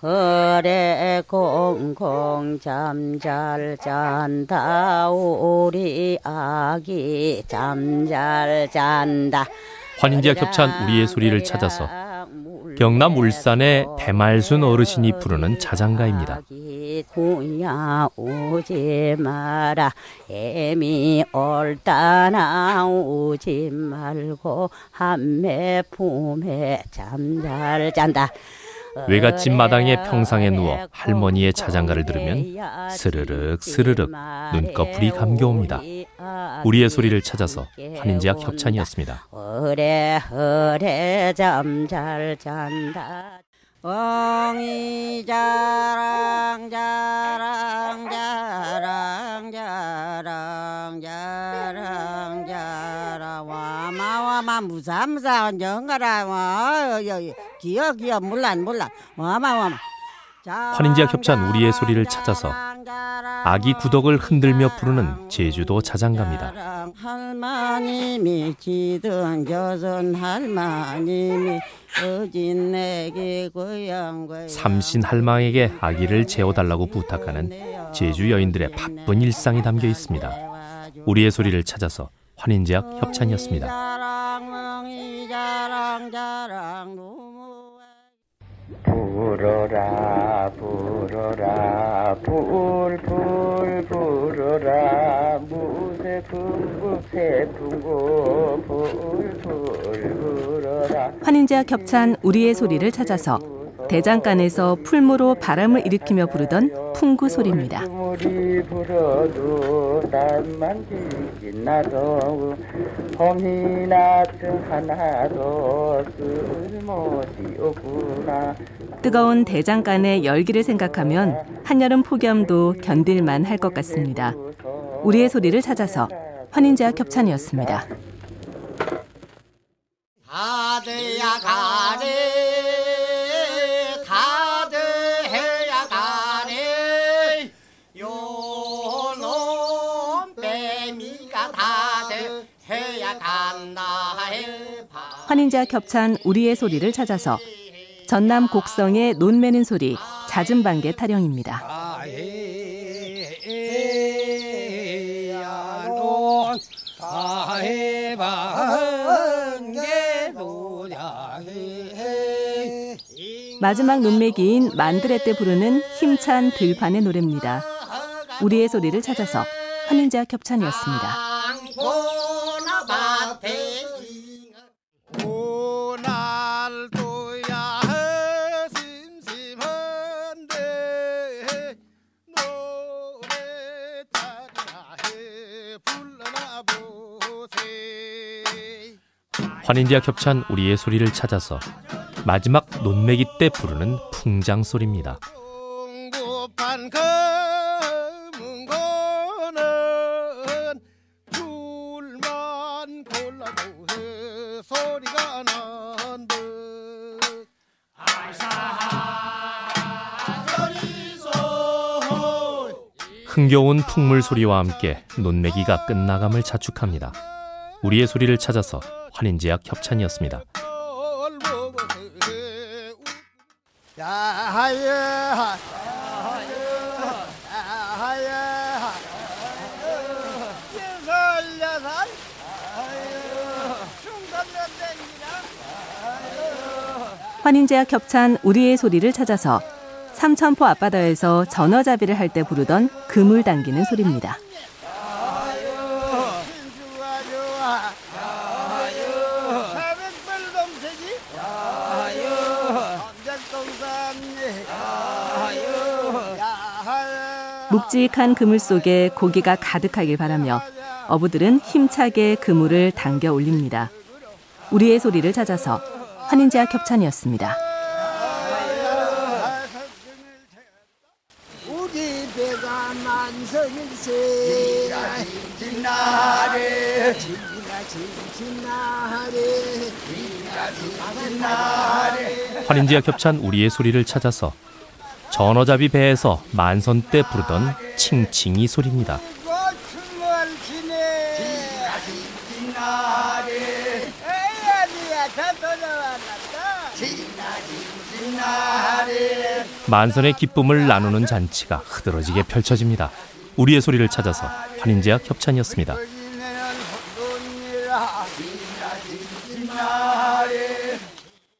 그래 공공 잠 잘 잔다. 우리 아기 잠 잘 잔다. 환인제와 겹찬 우리의 소리를 찾아서 경남 울산의 배말순 어르신이 부르는 자장가입니다. 구야 오지 마라. 애미 옳다나 오지 말고 한매 품에 잠잘 잔다 외갓집 마당에 평상에 누워 할머니의 자장가를 들으면 스르륵 스르륵 눈꺼풀이 감겨옵니다. 우리의 소리를 찾아서 한인제약 협찬이었습니다. 어래 어래 잠잘 잔다. 엉이 자랑 자랑 자랑 자랑 자랑 자랑 와마 와마 무사 무사 정가라. 와 기어 기어 물란 물란 와마 와마 환인제약 협찬 우리의 소리를 찾아서 아기 구덕을 흔들며 부르는 제주도 자장가입니다. 할머님이 지던 저선 할머님이 어진 내게 고향 고향 삼신 할망에게 아기를 재워달라고 부탁하는 제주 여인들의 바쁜 일상이 담겨 있습니다. 우리의 소리를 찾아서 환인제약 협찬이었습니다. 불어라 불어라 불불 불어라. 무쇠 풍부 새풍고 불불 불어라. 환인제와 겹찬 우리의 소리를 찾아서 대장간에서 풀무로 바람을 일으키며 부르던 풍구 소리입니다. 뜨거운 대장간의 열기를 생각하면 한여름 폭염도 견딜만 할 것 같습니다. 우리의 소리를 찾아서 환인제와 겹찬이었습니다. 가드야 가드 환인제와 겹찬 우리의 소리를 찾아서 전남 곡성의 논 매는 소리 잦은 반개 타령입니다. 마지막 논매기인 만드레 때 부르는 힘찬 들판의 노래입니다. 우리의 소리를 찾아서 환인제와 겹찬이었습니다. 환인제와 겹찬 우리의 소리를 찾아서 마지막 논매기 때 부르는 풍장 소리입니다. 흥겨운 풍물 소리와 함께 논매기가 끝나감을 자축합니다. 우리의 소리를 찾아서 환인제약 협찬이었습니다. 환인제와 겹찬 우리의 소리를 찾아서 삼천포 앞바다에서 전어잡이를 할 때 부르던 그물 당기는 소리입니다. 좋아 좋아 사백벌 dom새기 언제동산예 야하야 묵직한 그물 속에 고기가 가득하길 바라며 어부들은 힘차게 그물을 당겨 올립니다. 우리의 소리를 찾아서 환인제와 겹찬이었습니다. 우리 배가 만성일세 진나래 진나 진나래 환인제와 겹찬 우리의 소리를 찾아서 전어잡이 배에서 만선 때 부르던 칭칭이 소리입니다. 만선의 기쁨을 나누는 잔치가 흐드러지게 펼쳐집니다. 우리의 소리를 찾아서 환인제약 협찬이었습니다.